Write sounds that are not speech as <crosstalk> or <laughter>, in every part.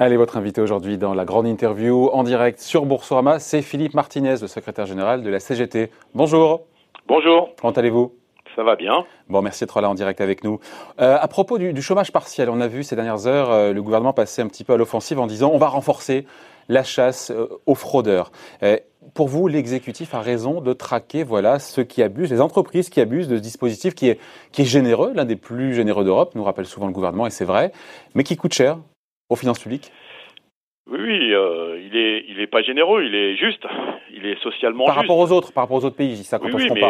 Allez, votre invité aujourd'hui dans la grande interview en direct sur Boursorama, c'est Philippe Martinez, le secrétaire général de la CGT. Bonjour. Bonjour. Comment allez-vous? Ça va bien. Bon, merci d'être là en direct avec nous. Euh, à propos du, chômage partiel, on a vu ces dernières heures euh, le gouvernement passer un petit peu à l'offensive en disant on va renforcer la chasse euh, aux fraudeurs. pour vous, l'exécutif a raison de traquer voilà, ceux qui abusent, les entreprises qui abusent de ce dispositif qui est, qui est généreux, l'un des plus généreux d'Europe, nous rappelle souvent le gouvernement, et c'est vrai, mais qui coûte cher aux finances publiques? Oui, oui, euh, il est, il est pas généreux, il est juste, il est socialement par juste. rapport aux autres, par rapport aux autres pays, ça quand oui, on oui,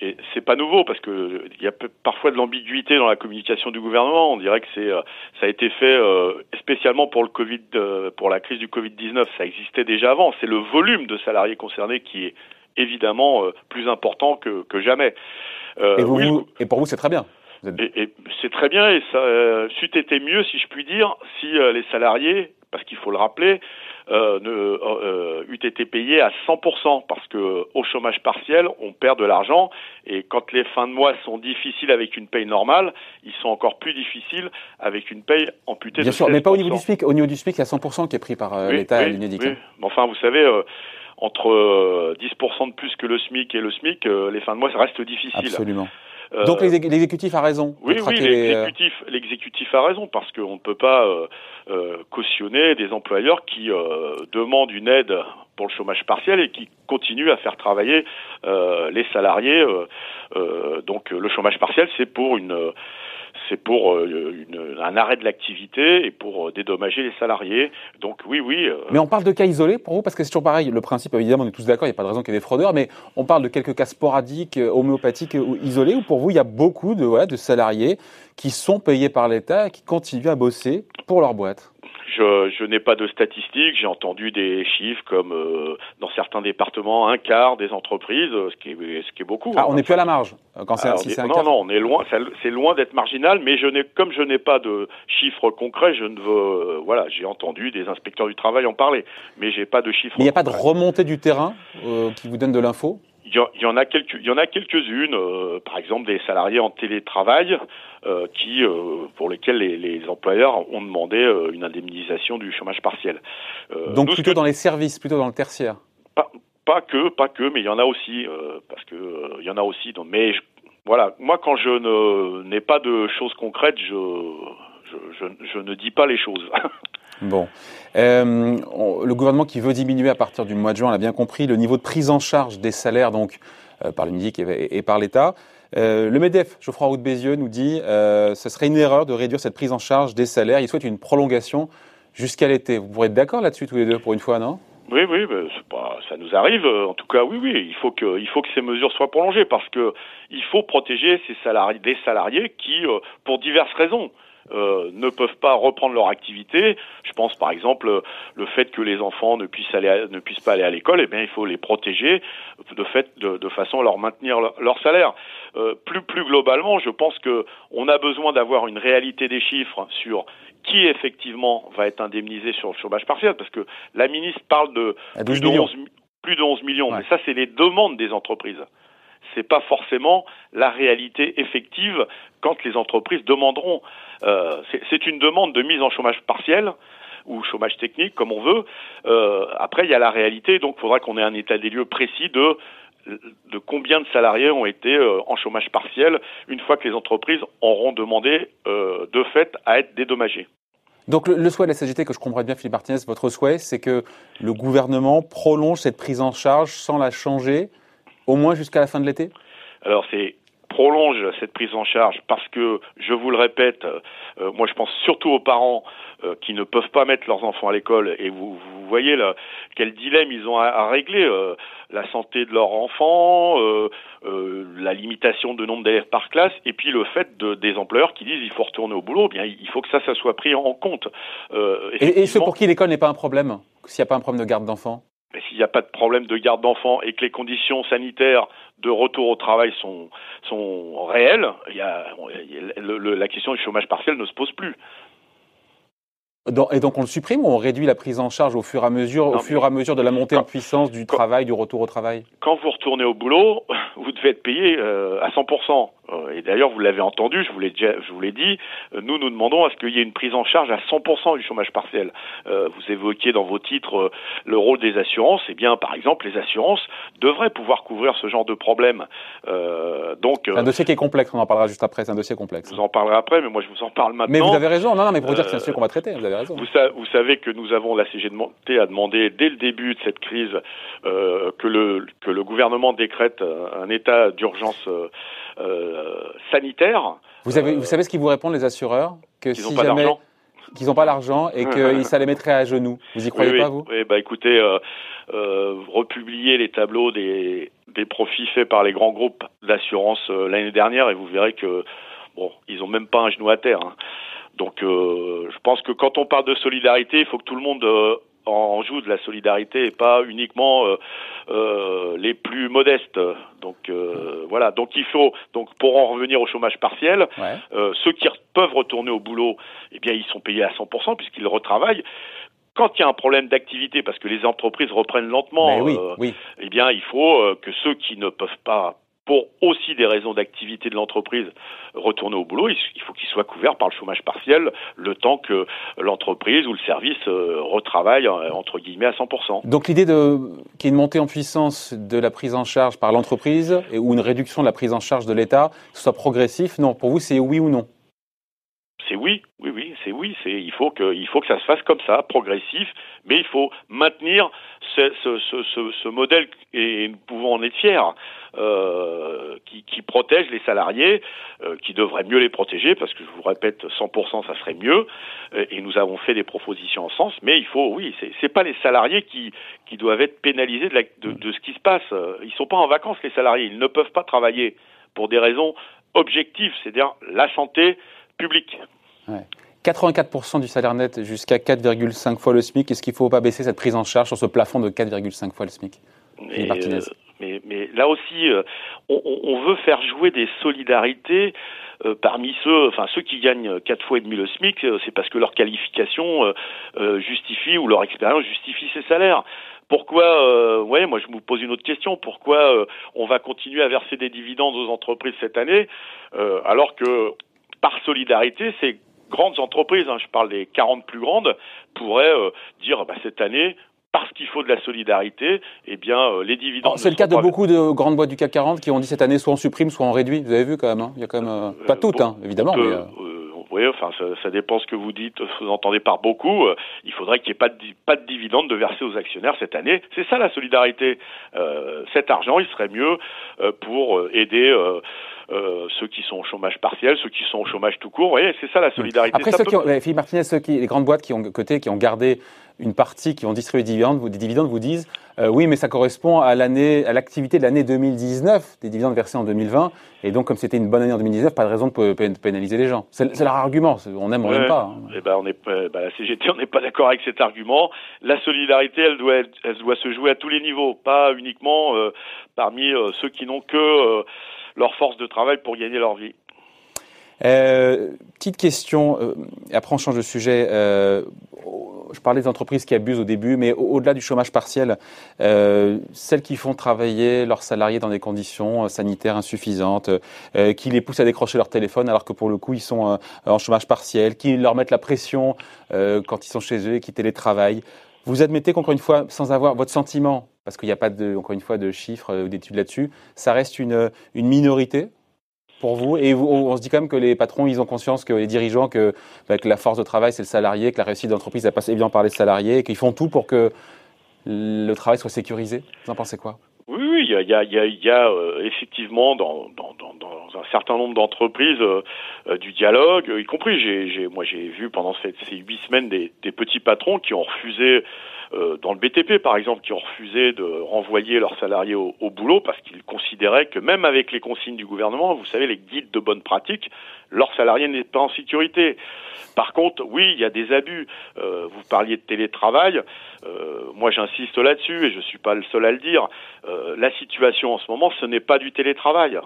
mais c'est pas nouveau parce que il y a parfois de l'ambiguïté dans la communication du gouvernement. On dirait que c'est, euh, ça a été fait euh, spécialement pour le Covid, pour la crise du Covid 19. Ça existait déjà avant. C'est le volume de salariés concernés qui est évidemment plus important que, que jamais. et, vous, et pour vous, c'est très bien. Et, c'est très bien et ça euh, c'eût été mieux, si je puis dire, si euh, les salariés, parce qu'il faut le rappeler, euh, ne, euh, eût été payés à 100%, parce que au chômage partiel, on perd de l'argent, et quand les fins de mois sont difficiles avec une paye normale, ils sont encore plus difficiles avec une paye amputée Bien de sûr, mais pas au niveau du SMIC. Au niveau du SMIC, il y a 100% qui est pris par l'État et l'UNEDIC. Oui. Mais enfin, vous savez entre 10% de plus que le SMIC et le SMIC, les fins de mois, ça reste difficile. Absolument. Euh, Donc l'exécutif a raison. Oui, oui, euh, l'exécutif, a raison parce qu'on ne peut pas euh, cautionner des employeurs qui demandent une aide pour le chômage partiel et qui continuent à faire travailler les salariés. donc le chômage partiel, c'est pour une c'est pour euh, un arrêt de l'activité et pour euh, dédommager les salariés. Donc oui, oui. Euh, mais on parle de cas isolés pour vous Parce que c'est toujours pareil. Le principe, évidemment, on est tous d'accord, il n'y a pas de raison qu'il y ait des fraudeurs, mais on parle de quelques cas sporadiques, homéopathiques ou isolés, ou pour vous, il y a beaucoup de, de salariés qui sont payés par l'État et qui continuent à bosser pour leur boîte je, je n'ai pas de statistiques. J'ai entendu des chiffres comme euh, dans certains départements un quart des entreprises, ce qui est, ce qui est beaucoup. Ah, on n'est plus à la marge quand c'est si un, Non, non, on est loin. C'est loin d'être marginal, mais je n'ai, comme je n'ai pas de chiffres concrets, je ne veux. Euh, voilà, j'ai entendu des inspecteurs du travail en parler, mais j'ai pas de chiffres. il n'y a pas de remontée du terrain euh, qui vous donne de l'info? Il y, en a quelques, il y en a quelques-unes, euh, par exemple des salariés en télétravail, euh, qui, euh, pour lesquels les, les, employeurs ont demandé une indemnisation du chômage partiel. Donc plutôt dans les services, plutôt dans le tertiaire. Pas, pas que, pas que, mais il y en a aussi, parce que il y en a aussi. Donc, mais voilà, moi quand je n'ai pas de choses concrètes, je, je, ne dis pas les choses. <laughs> Bon. Euh, le gouvernement qui veut diminuer à partir du mois de juin, on a bien compris, le niveau de prise en charge des salaires donc euh, par l'UNIDIC et, et, par l'État. Euh, le MEDEF, Geoffroy Roux Bézieux, nous dit euh, ce serait une erreur de réduire cette prise en charge des salaires. Il souhaite une prolongation jusqu'à l'été. Vous pourrez être d'accord là-dessus tous les deux pour une fois, non? Oui, oui, ben, pas, ça nous arrive. En tout cas, oui, oui, il faut que, il faut que ces mesures soient prolongées parce que il faut protéger ces salariés, des salariés qui, pour diverses raisons, euh, ne peuvent pas reprendre leur activité. Je pense par exemple le fait que les enfants ne puissent aller ne puissent pas aller à l'école, eh bien il faut les protéger de fait de, de façon à leur maintenir leur, salaire. Euh, plus plus globalement, je pense que on a besoin d'avoir une réalité des chiffres sur qui effectivement va être indemnisé sur le chômage partiel, parce que la ministre parle de plus de, 11, plus de 11 millions, mais ça c'est les demandes des entreprises c'est pas forcément la réalité effective quand les entreprises demanderont. Euh, c'est une demande de mise en chômage partiel ou chômage technique, comme on veut. Euh, après, il y a la réalité, donc il faudra qu'on ait un état des lieux précis de de combien de salariés ont été euh, en chômage partiel une fois que les entreprises auront demandé de fait à être dédommagées. Donc le, souhait de la CGT, que je comprends bien Philippe Martinez, votre souhait, c'est que le gouvernement prolonge cette prise en charge sans la changer au moins jusqu'à la fin de l'été? Alors c'est prolonge cette prise en charge parce que, je vous le répète, euh, moi je pense surtout aux parents euh, qui ne peuvent pas mettre leurs enfants à l'école. Et vous, vous voyez là, quel dilemme ils ont à, régler, euh, la santé de leurs enfants, la limitation de nombre d'élèves par classe et puis le fait de, des employeurs qui disent il faut retourner au boulot, eh bien il faut que ça, ça soit pris en compte. et, et ce pour qui l'école n'est pas un problème, s'il n'y a pas un problème de garde d'enfants? S'il n'y a pas de problème de garde d'enfants et que les conditions sanitaires de retour au travail sont, sont réelles, il y a, la question du chômage partiel ne se pose plus. Et donc on le supprime ou on réduit la prise en charge au fur et à mesure, au fur et à mesure de la montée en puissance du travail, du retour au travail? Quand vous retournez au boulot, vous devez être payé euh, à 100%. Euh, et d'ailleurs, vous l'avez entendu, je vous l'ai déjà, je vous l'ai dit, euh, nous nous demandons à ce qu'il y ait une prise en charge à 100% du chômage partiel. Euh, vous évoquiez dans vos titres le rôle des assurances. Eh bien, par exemple, les assurances devraient pouvoir couvrir ce genre de problème. donc, un dossier qui est complexe. On en parlera juste après. C'est un dossier complexe. Vous en parlerez après, mais moi je vous en parle maintenant. Mais vous avez raison. Non, non, mais pour dire que c'est un sujet qu'on va traiter, vous avez raison. Vous, vous, savez que nous avons la CGT a demandé dès le début de cette crise que le que le gouvernement décrète un état d'urgence sanitaire. Vous, avez, vous savez ce qu'ils vous répondent, les assureurs Que si jamais qu'ils n'ont pas l'argent et que ça les mettrait à genoux. Vous y croyez pas, vous? Oui, bah écoutez, euh, euh, republier les tableaux des, des profits faits par les grands groupes d'assurance euh, l'année dernière et vous verrez que bon, ils n'ont même pas un genou à terre. Hein. Donc, euh, je pense que quand on parle de solidarité, il faut que tout le monde en joue de la solidarité et pas uniquement euh, euh, les plus modestes. Donc euh, voilà. Donc il faut donc pour en revenir au chômage partiel, euh, ceux qui peuvent retourner au boulot, eh bien ils sont payés à 100% puisqu'ils retravaillent. Quand il y a un problème d'activité, parce que les entreprises reprennent lentement, oui, oui. eh bien, il faut que ceux qui ne peuvent pas pour aussi des raisons d'activité de l'entreprise retourner au boulot, il faut qu'il soit couvert par le chômage partiel le temps que l'entreprise ou le service euh, retravaille euh, entre guillemets à 100%. Donc l'idée de qu'il y ait une montée en puissance de la prise en charge par l'entreprise ou une réduction de la prise en charge de l'État, soit progressif, non, pour vous c'est oui ou non? C'est oui, oui, oui, c'est oui. Il faut que ça se fasse comme ça, progressif, mais il faut maintenir ce, modèle et nous pouvons en être fiers, euh, qui, protège les salariés, euh, qui devrait mieux les protéger, parce que je vous répète, 100% ça serait mieux. Et nous avons fait des propositions en sens, mais il faut, oui, c'est, pas les salariés qui doivent être pénalisés de ce qui se passe. Ils sont pas en vacances les salariés, ils ne peuvent pas travailler pour des raisons objectives, c'est-à-dire la santé publique. 84% du salaire net jusqu'à 4,5 fois le SMIC. Est-ce qu'il ne faut pas baisser cette prise en charge sur ce plafond de 4,5 fois le SMIC euh, mais, mais, là aussi, euh, on, veut faire jouer des solidarités euh, parmi ceux, enfin ceux qui gagnent quatre fois et demi le SMIC, c'est parce que leur qualification justifie ou leur expérience justifie ces salaires. Pourquoi, ouais, moi je me pose une autre question. Pourquoi on va continuer à verser des dividendes aux entreprises cette année, alors que par solidarité, ces grandes entreprises, hein, je parle des 40 plus grandes, pourraient euh, dire bah, cette année, parce qu'il faut de la solidarité, eh bien, euh, les dividendes. C'est le cas de beaucoup de grandes boîtes du CAC 40 qui ont dit cette année soit on supprime, soit on réduit. Vous avez vu quand même, hein. il y a quand même euh, pas toutes, hein, évidemment. mais, oui, enfin, ça, ça, dépend ce que vous dites, vous entendez par beaucoup. il faudrait qu'il n'y ait pas de, pas de dividendes de verser aux actionnaires cette année. C'est ça la solidarité. cet argent, il serait mieux pour aider euh, ceux qui sont au chômage partiel, ceux qui sont au chômage tout court. Vous voyez, c'est ça la solidarité. Après, ceux qui ont, Philippe Martinez, ceux qui, les grandes boîtes qui ont côté, qui ont gardé une partie, qui ont distribué des dividendes, vous, des dividendes, vous disent euh, oui, mais ça correspond à l'année, à l'activité de l'année 2019, des dividendes versés en 2020. Et donc, comme c'était une bonne année en 2019, pas de raison de pénaliser les gens. C'est leur argument. On aime, on n'aime pas. Hein. Eh ben, on est, bah, la CGT, on n'est pas d'accord avec cet argument. La solidarité, elle doit, elle doit se jouer à tous les niveaux, pas uniquement euh, parmi ceux qui n'ont que leur force de travail pour gagner leur vie. Euh, petite question, euh, après on change de sujet. Euh, je parlais des entreprises qui abusent au début, mais au-delà du chômage partiel, euh, celles qui font travailler leurs salariés dans des conditions sanitaires insuffisantes, qui les poussent à décrocher leur téléphone alors que pour le coup ils sont en chômage partiel, qui leur mettent la pression quand ils sont chez eux et qui télétravaillent. Vous admettez qu'encore une fois, sans avoir votre sentiment, parce qu'il n'y a pas de, encore une fois de chiffres ou d'études là-dessus, ça reste une, une minorité pour vous. Et on se dit quand même que les patrons, ils ont conscience que les dirigeants, que, bah, la force de travail, c'est le salarié, que la réussite d'entreprise, elle passe évidemment par les salariés, et qu'ils font tout pour que le travail soit sécurisé. Vous en pensez quoi? Oui, oui, il y a, euh, effectivement dans, un certain nombre d'entreprises euh, euh, du dialogue, y compris, moi j'ai vu pendant ces, huit semaines des, petits patrons qui ont refusé euh, dans le BTP par exemple, qui ont refusé de renvoyer leurs salariés au, boulot parce qu'ils considéraient que même avec les consignes du gouvernement, vous savez, les guides de bonne pratique, leurs salariés n'étaient pas en sécurité. Par contre, oui, il y a des abus. Euh, vous parliez de télétravail. Euh, moi, j'insiste là-dessus et je suis pas le seul à le dire. la situation en ce moment, ce n'est pas du télétravail.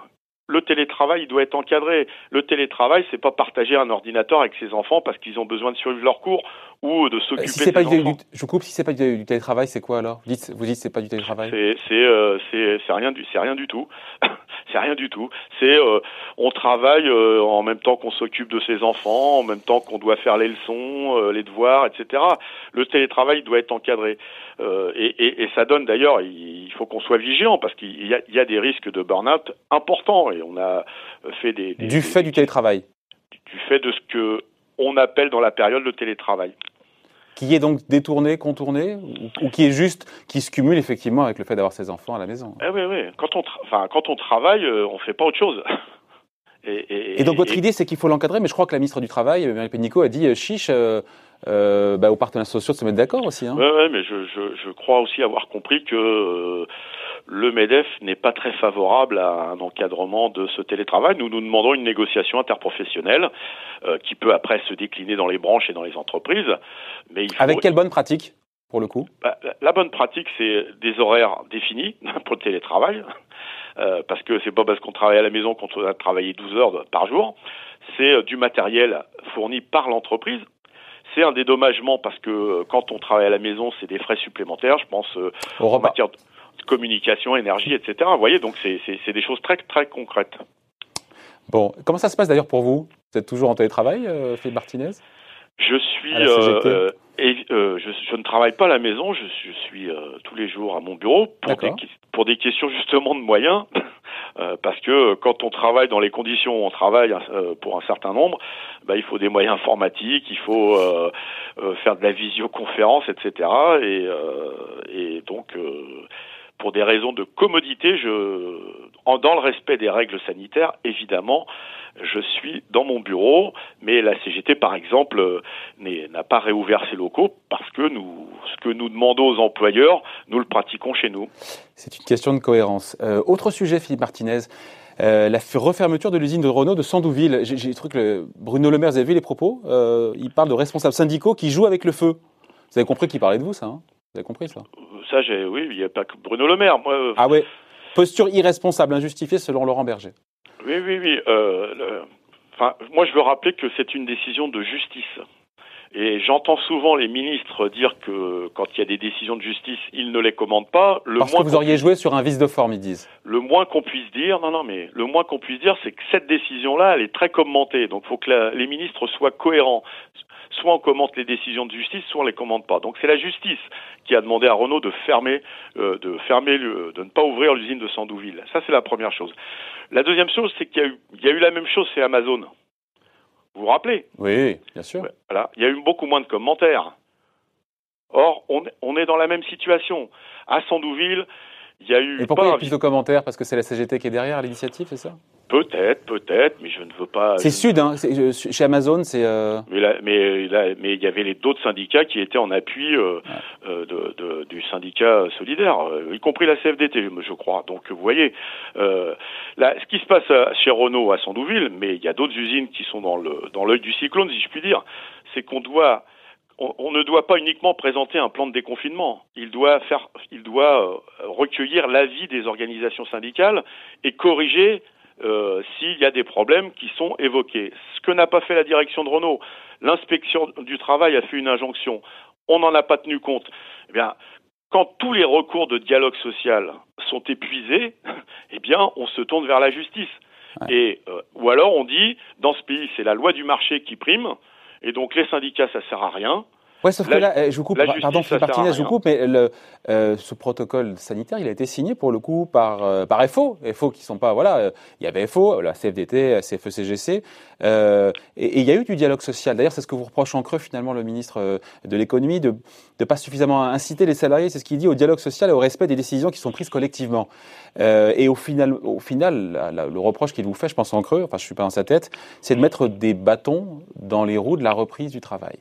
le télétravail doit être encadré. Le télétravail, c'est pas partager un ordinateur avec ses enfants parce qu'ils ont besoin de suivre leur cours ou de s'occuper si pas du, je coupe, si c'est pas du, télétravail, c'est quoi alors? Dites, Vous dites c'est pas du télétravail? C'est euh, rien du c'est rien du tout. <laughs> c'est rien du tout. C'est euh, on travaille euh, en même temps qu'on s'occupe de ses enfants, en même temps qu'on doit faire les leçons, euh, les devoirs, etc. Le télétravail doit être encadré. Et, et, et, ça donne d'ailleurs, il faut qu'on soit vigilant parce qu'il y a, y a, des risques de burn-out importants et on a fait des, des du fait du télétravail? Du fait de ce que on appelle dans la période le télétravail qui est donc détourné, contourné, ou, qui est juste, qui se cumule effectivement avec le fait d'avoir ses enfants à la maison. Eh oui, oui. Quand on, enfin, quand on travaille, euh, on fait pas autre chose. <laughs> Et, donc votre idée, c'est qu'il faut l'encadrer, mais je crois que la ministre du Travail, Marie Pénicaud, a dit euh, chiche euh, euh, bah, aux partenaires sociaux de se mettre d'accord aussi. Hein. Oui, ouais, mais je, je, je, crois aussi avoir compris que le MEDEF n'est pas très favorable à un encadrement de ce télétravail. Nous nous demandons une négociation interprofessionnelle euh, qui peut après se décliner dans les branches et dans les entreprises. Mais Avec quelle bonne pratique pour le coup? Bah, La bonne pratique, c'est des horaires définis <laughs> pour le télétravail. Euh, parce que c'est pas parce qu'on travaille à la maison qu'on doit travailler 12 heures par jour. C'est euh, du matériel fourni par l'entreprise c'est un dédommagement parce que quand on travaille à la maison, c'est des frais supplémentaires. Je pense en matière communication, énergie, etc. Vous voyez, donc c'est des choses très, très concrètes. Bon, comment ça se passe d'ailleurs pour vous? Vous êtes toujours en télétravail, euh, Philippe Martinez? Je suis. Euh, et, euh, je, je, ne travaille pas à la maison, je, je suis euh, tous les jours à mon bureau pour des, pour des questions justement de moyens. <laughs> Euh, parce que quand on travaille dans les conditions où on travaille pour un certain nombre, bah, il faut des moyens informatiques, il faut faire de la visioconférence, etc. Et, et donc pour des raisons de commodité, je, en, dans le respect des règles sanitaires, évidemment, je suis dans mon bureau, mais la CGT, par exemple, n'a pas réouvert ses locaux parce que nous, ce que nous demandons aux employeurs, nous le pratiquons chez nous. C'est une question de cohérence. Euh, autre sujet, Philippe Martinez. Euh, la refermeture de l'usine de Renault de Sandouville. J'ai trouvé que Bruno Le Maire, vous avez vu les propos euh, Il parle de responsables syndicaux qui jouent avec le feu. Vous avez compris qu'il parlait de vous, ça hein vous avez compris ça Ça, j'ai, oui, il n'y a pas que Bruno Le Maire. Moi, euh, ah ouais. Posture irresponsable, injustifiée selon Laurent Berger. Oui, oui, oui. Euh, enfin, moi, je veux rappeler que c'est une décision de justice. Et j'entends souvent les ministres dire que quand il y a des décisions de justice, ils ne les commandent pas. Le Parce que vous auriez joué sur un vice de forme, ils disent. Le moins qu'on puisse dire, non, non, mais le moins qu'on puisse dire, c'est que cette décision-là, elle est très commentée. Donc, il faut que les ministres soient cohérents soit on commente les décisions de justice, soit on les commande pas. Donc c'est la justice qui a demandé à Renault de fermer, euh, de fermer, de ne pas ouvrir l'usine de Sandouville. Ça c'est la première chose. La deuxième chose, c'est qu'il y a eu, il y a eu la même chose chez Amazon. Vous vous rappelez? Oui, bien sûr. Voilà, il y a eu beaucoup moins de commentaires. Or, on, on est dans la même situation. À Sandouville, il y a eu. Et pourquoi il y a plus de commentaires? Parce que c'est la CGT qui est derrière l'initiative, c'est ça? Peut-être, peut-être, mais je ne veux pas. C'est Sud, hein, chez Amazon, c'est. Euh... Mais, là, mais, mais il y avait les d'autres syndicats qui étaient en appui euh, euh, de, de, du syndicat solidaire, euh, y compris la CFDT, je crois. Donc vous voyez, euh, là, ce qui se passe chez Renault à Sandouville, mais il y a d'autres usines qui sont dans le dans l'œil du cyclone, si je puis dire, c'est qu'on doit on, ne doit pas uniquement présenter un plan de déconfinement. Il doit faire, il doit recueillir l'avis des organisations syndicales et corriger euh, s'il y a des problèmes qui sont évoqués. Ce que n'a pas fait la direction de Renault, l'inspection du travail a fait une injonction. On n'en a pas tenu compte. Eh bien, quand tous les recours de dialogue social sont épuisés, <laughs> eh bien, on se tourne vers la justice. Et euh, ou alors on dit, dans ce pays, c'est la loi du marché qui prime, et donc les syndicats, ça sert à rien. Ouais, sauf que là, eh, je vous coupe, pardon, Martinez, je vous coupe, mais le, euh, ce protocole sanitaire, il a été signé pour le coup par, euh, par FO, FO qui sont pas, voilà, euh, il y avait FO, la CFDT, la CFE-CGC, euh, et, il y a eu du dialogue social. D'ailleurs, c'est ce que vous reproche en creux finalement le ministre euh, de l'économie, de ne pas suffisamment inciter les salariés, c'est ce qu'il dit, au dialogue social et au respect des décisions qui sont prises collectivement. Euh, et au final, au final le reproche qu'il vous fait, je pense en creux, enfin je suis pas dans sa tête, c'est de mettre des bâtons dans les roues de la reprise du travail.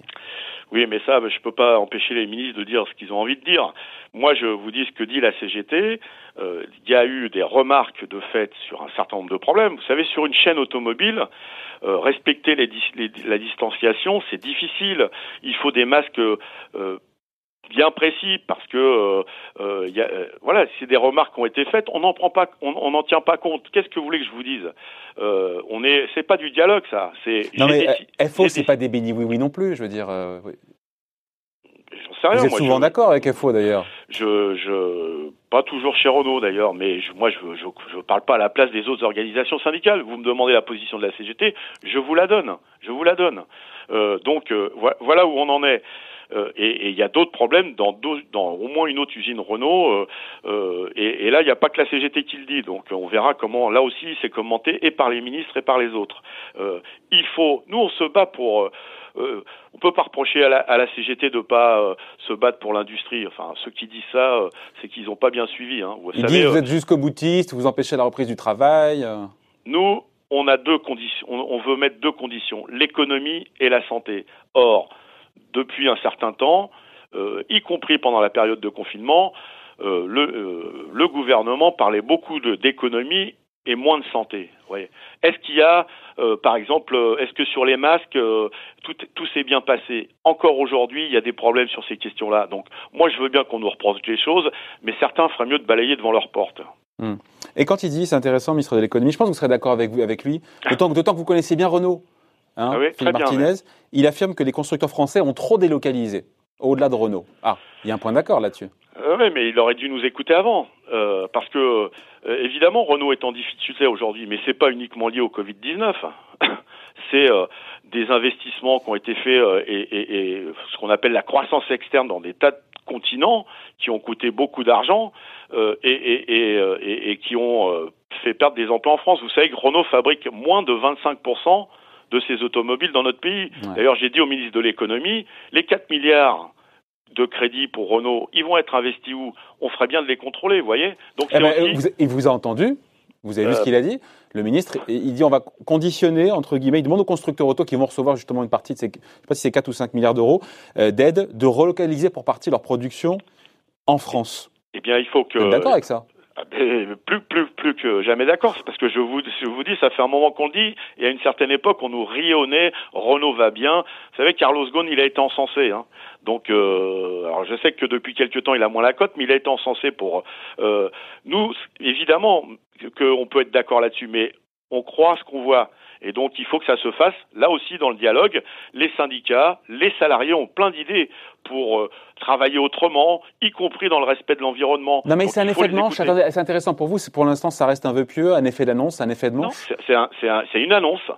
Oui, mais ça, je ne peux pas empêcher les ministres de dire ce qu'ils ont envie de dire. Moi, je vous dis ce que dit la CGT. Euh, il y a eu des remarques de fait sur un certain nombre de problèmes. Vous savez, sur une chaîne automobile, euh, respecter les, la distanciation, c'est difficile. Il faut des masques euh, bien précis parce que euh, euh, y a, euh, voilà, c'est des remarques qui ont été faites. On n'en prend pas, on n'en tient pas compte. Qu'est-ce que vous voulez que je vous dise? Euh, On est, c'est pas du dialogue, ça. C'est non mais FO, c'est pas des bénis oui oui non plus. Je veux dire. Oui. Sais rien, vous êtes moi, souvent d'accord avec FO d'ailleurs. Je, je, pas toujours chez Renault d'ailleurs, mais je, moi je, je, je parle pas à la place des autres organisations syndicales. Vous me demandez la position de la CGT, je vous la donne, je vous la donne. Euh, donc voilà où on en est. Euh, et il y a d'autres problèmes dans, dans, au moins une autre usine Renault. Euh, euh, et, et, là, il n'y a pas que la CGT qui le dit. Donc on verra comment, là aussi, c'est commenté et par les ministres et par les autres. il faut, nous, on se bat pour. Euh, on peut pas reprocher à la, à la CGT de pas se battre pour l'industrie. Enfin, ceux qui disent ça, c'est qu'ils n'ont pas bien suivi. Hein. Vous Ils savez, disent vous êtes jusqu'au boutiste, vous empêchez la reprise du travail. Nous, on a deux conditions. On, on veut mettre deux conditions l'économie et la santé. Or, depuis un certain temps, euh, y compris pendant la période de confinement, euh, le, euh, le, gouvernement parlait beaucoup d'économie et moins de santé. Est-ce qu'il y a, par exemple, est-ce que sur les masques, tout, tout s'est bien passé? Encore aujourd'hui, il y a des problèmes sur ces questions-là. Donc, moi, je veux bien qu'on nous reproche les choses, mais certains feraient mieux de balayer devant leur porte. Hmm. Et quand il dit, c'est intéressant, ministre de l'économie, je pense que vous serez d'accord avec, avec lui, <laughs> d'autant que vous connaissez bien Renault. Hein, ah Philippe Martinez, il affirme que les constructeurs français ont trop délocalisé, au-delà de Renault. Ah, il y a un point d'accord là-dessus. Euh, oui, mais il aurait dû nous écouter avant, euh, parce que euh, évidemment Renault est en difficulté aujourd'hui, mais c'est pas uniquement lié au Covid 19. <coughs> c'est des investissements qui ont été faits et, et, ce qu'on appelle la croissance externe dans des tas de continents qui ont coûté beaucoup d'argent et, et, qui ont fait perdre des emplois en France. Vous savez que Renault fabrique moins de 25 de ces automobiles dans notre pays. D'ailleurs, j'ai dit au ministre de l'économie, les 4 milliards de crédits pour Renault, ils vont être investis où? On ferait bien de les contrôler, vous voyez? Donc, eh ben, Il vous a entendu vous avez vu ce euh, qu'il a dit? Le ministre, il dit on va conditionner, entre guillemets, il demande aux constructeurs auto qui vont recevoir justement une partie de ces, je sais pas si c'est 4 ou 5 milliards d'euros euh, d'aide, de relocaliser pour partie leur production en France. Eh bien, il faut que. Vous d'accord avec ça? Plus, plus, plus que jamais d'accord. parce que je vous, je vous dis, ça fait un moment qu'on le dit. Et à une certaine époque, on nous riait au. Renault va bien. Vous savez, Carlos Ghosn, il a été encensé. Hein. Donc, euh, alors je sais que depuis quelques temps, il a moins la cote, mais il a été encensé pour euh, nous. Évidemment, qu'on peut être d'accord là-dessus, mais on croit ce qu'on voit. Et donc, il faut que ça se fasse, là aussi, dans le dialogue. Les syndicats, les salariés ont plein d'idées pour euh, travailler autrement, y compris dans le respect de l'environnement. Non, mais c'est un effet de manche. C'est intéressant pour vous. Pour l'instant, ça reste un vœu pieux, un effet d'annonce, un effet de manche Non, c'est une annonce.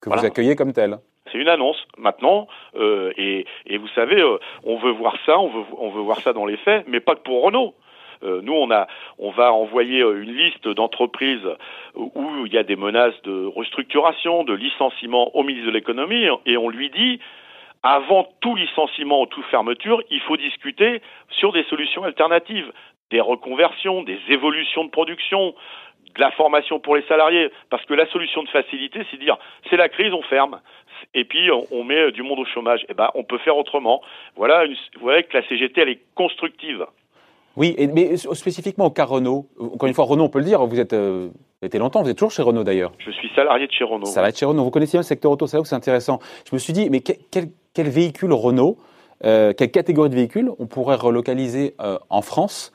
Que vous accueillez comme tel c'est une annonce maintenant, euh, et, et, vous savez, euh, on veut voir ça, on veut, on veut voir ça dans les faits, mais pas que pour Renault. Euh, nous, on, va envoyer euh, une liste d'entreprises où il y a des menaces de restructuration, de licenciement au ministre de l'économie, et on lui dit avant tout licenciement ou toute fermeture, il faut discuter sur des solutions alternatives, des reconversions, des évolutions de production, de la formation pour les salariés. Parce que la solution de facilité, c'est dire c'est la crise, on ferme. Et puis on, met du monde au chômage. Eh ben, on peut faire autrement. Voilà, une, vous voyez que la CGT, elle est constructive. Oui, mais spécifiquement au cas Renault, encore une fois, Renault, on peut le dire, vous êtes, euh, été longtemps, vous êtes toujours chez Renault d'ailleurs. Je suis salarié de chez Renault. Salarié de chez Renault, vous connaissez bien le secteur auto, c'est là où c'est intéressant. Je me suis dit, mais quel, quel, véhicule Renault, euh, quelle catégorie de véhicule on pourrait relocaliser euh, en France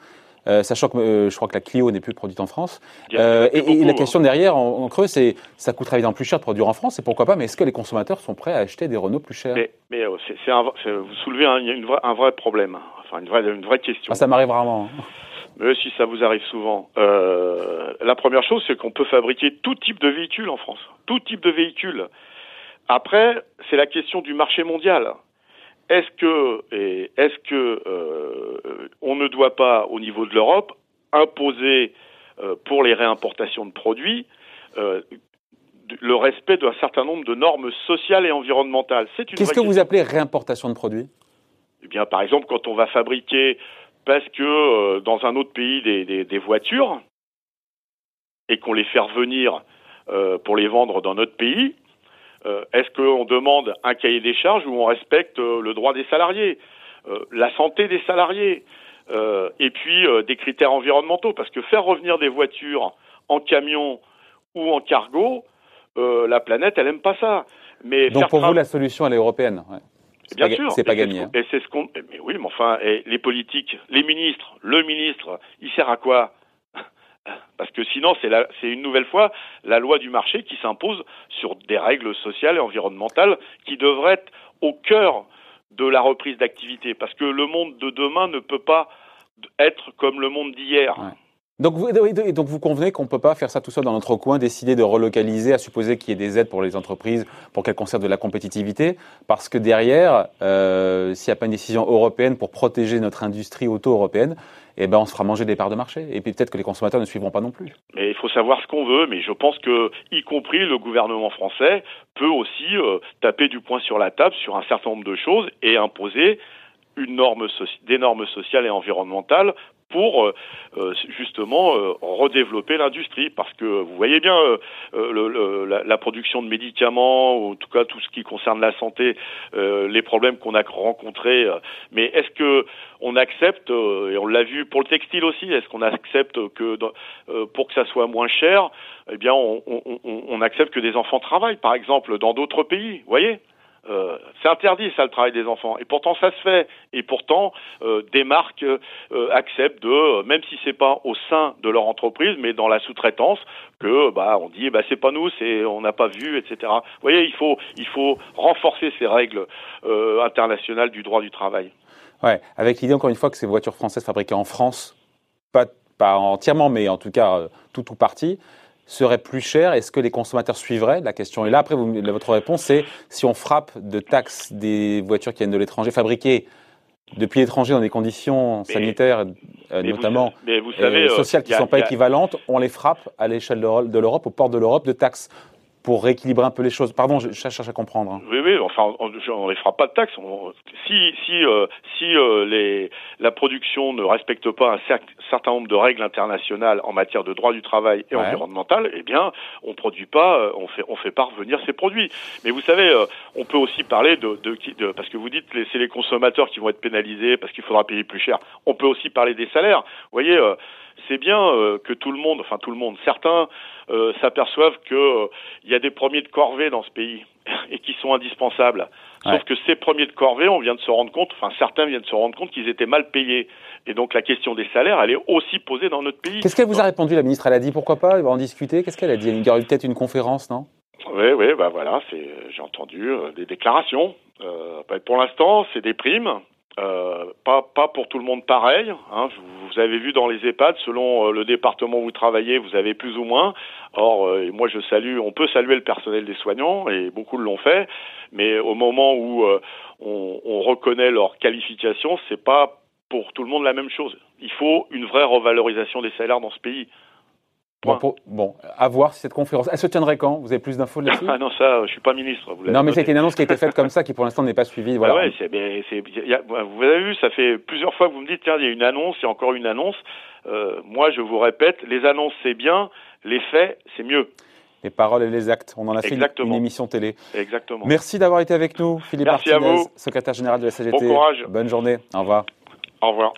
euh, sachant que euh, je crois que la Clio n'est plus produite en France. Euh, et, la question derrière, en, creux, c'est ça coûterait évidemment plus cher de produire en France, et pourquoi pas, mais est-ce que les consommateurs sont prêts à acheter des Renault plus chers? Mais, mais c'est vous soulevez un, une un vrai problème, enfin une vraie, une vraie question. Ah, ça m'arrive rarement. Hein. Mais si ça vous arrive souvent. La première chose, c'est qu'on peut fabriquer tout type de véhicule en France. Tout type de véhicule. Après, c'est la question du marché mondial. Est-ce que, est-ce que euh, on ne doit pas, au niveau de l'Europe, imposer euh, pour les réimportations de produits euh, le respect d'un certain nombre de normes sociales et environnementales? Qu'est-ce que vous appelez réimportation de produits? Eh bien, par exemple, quand on va fabriquer parce que dans un autre pays des, des voitures et qu'on les fait revenir pour les vendre dans notre pays, est-ce qu'on demande un cahier des charges ou on respecte euh, le droit des salariés, euh, la santé des salariés, et puis des critères environnementaux? Parce que faire revenir des voitures en camion ou en cargo, la planète, elle n'aime pas ça. Mais Donc pour vous, la solution, elle est européenne Bien sûr. C'est pas gagné. Et c'est ce qu'on. Mais oui, mais enfin, et les politiques, les ministres, le ministre, il sert à quoi? Parce que sinon, c'est une nouvelle fois la loi du marché qui s'impose sur des règles sociales et environnementales qui devraient être au cœur de la reprise d'activité. Parce que le monde de demain ne peut pas être comme le monde d'hier. Donc vous, donc vous convenez qu'on ne peut pas faire ça tout seul dans notre coin, décider de relocaliser, à supposer qu'il y ait des aides pour les entreprises pour qu'elles conservent de la compétitivité, parce que derrière, euh, s'il n'y a pas une décision européenne pour protéger notre industrie auto-européenne, eh ben on se fera manger des parts de marché. Et puis peut-être que les consommateurs ne suivront pas non plus. Mais il faut savoir ce qu'on veut, mais je pense que, y compris le gouvernement français, peut aussi euh, taper du poing sur la table sur un certain nombre de choses et imposer une norme des normes sociales et environnementales pour euh, euh, justement euh, redévelopper l'industrie. Parce que vous voyez bien le, la, la, production de médicaments ou en tout cas tout ce qui concerne la santé les problèmes qu'on a rencontrés mais est-ce que on accepte et on l'a vu pour le textile aussi est-ce qu'on accepte que pour que ça soit moins cher eh bien on, on, on accepte que des enfants travaillent par exemple dans d'autres pays voyez? Euh, c'est interdit ça le travail des enfants. Et pourtant ça se fait. Et pourtant euh, des marques euh, acceptent de même si c'est pas au sein de leur entreprise mais dans la sous-traitance que bah on dit bah c'est pas nous c'est on n'a pas vu etc vous voyez il faut il faut renforcer ces règles internationales du droit du travail. Ouais. Avec l'idée encore une fois que ces voitures françaises fabriquées en France pas pas entièrement mais en tout cas tout ou partie serait plus cher Est-ce que les consommateurs suivraient La question est là. Après, vous, votre réponse, c'est si on frappe de taxes des voitures qui viennent de l'étranger, fabriquées depuis l'étranger dans des conditions sanitaires, notamment vous savez, sociales qui ne sont pas équivalentes, on les frappe à l'échelle de l'Europe, au port de l'Europe, de taxes pour rééquilibrer un peu les choses. Pardon, je, cherche à comprendre. Hein. Oui, oui, enfin, on ne les fera pas de taxes. si si, euh, si euh, les, la production ne respecte pas un certain nombre de règles internationales en matière de droit du travail et environnemental, eh bien, on produit pas, euh, on fait, on fait pas revenir ces produits. Mais vous savez, on peut aussi parler de, de, de parce que vous dites que c'est les consommateurs qui vont être pénalisés parce qu'il faudra payer plus cher. On peut aussi parler des salaires. Vous voyez c'est bien euh, que tout le monde, enfin tout le monde, certains euh, s'aperçoivent qu'il euh, y a des premiers de corvée dans ce pays <laughs> et qui sont indispensables. Sauf que ces premiers de corvée, on vient de se rendre compte, enfin certains viennent de se rendre compte qu'ils étaient mal payés. Et donc la question des salaires, elle est aussi posée dans notre pays. Qu'est-ce qu'elle vous a répondu, la ministre? Elle a dit pourquoi pas, elle va en discuter. Qu'est-ce qu'elle a dit? Il y aurait peut-être une conférence, non? Oui, oui, bah voilà, j'ai entendu des déclarations. Bah, pour l'instant, c'est des primes. Euh, pas, pour tout le monde pareil. Hein. Vous avez vu dans les EHPAD, selon euh, le département où vous travaillez, vous avez plus ou moins. Or, euh, moi, je salue, on peut saluer le personnel des soignants et beaucoup l'ont fait. Mais au moment où on, on, reconnaît leur qualification, c'est pas pour tout le monde la même chose. Il faut une vraie revalorisation des salaires dans ce pays. Bon, à voir si cette conférence. Elle se tiendrait quand? Vous avez plus d'infos là-dessus? Ah non, ça, je suis pas ministre. Vous non, mais c'est une annonce qui a été faite comme ça, qui pour l'instant n'est pas suivie. Voilà. Ah ouais, c'est, vous avez vu, ça fait plusieurs fois que vous me dites, tiens, il y a une annonce, il y a encore une annonce. Euh, moi, je vous répète, les annonces, c'est bien, les faits, c'est mieux. Les paroles et les actes. On en a fait une, émission télé. Exactement. Merci d'avoir été avec nous, Philippe Merci vous. secrétaire général de la CGT. Bon courage. Bonne journée. Au revoir. Au revoir.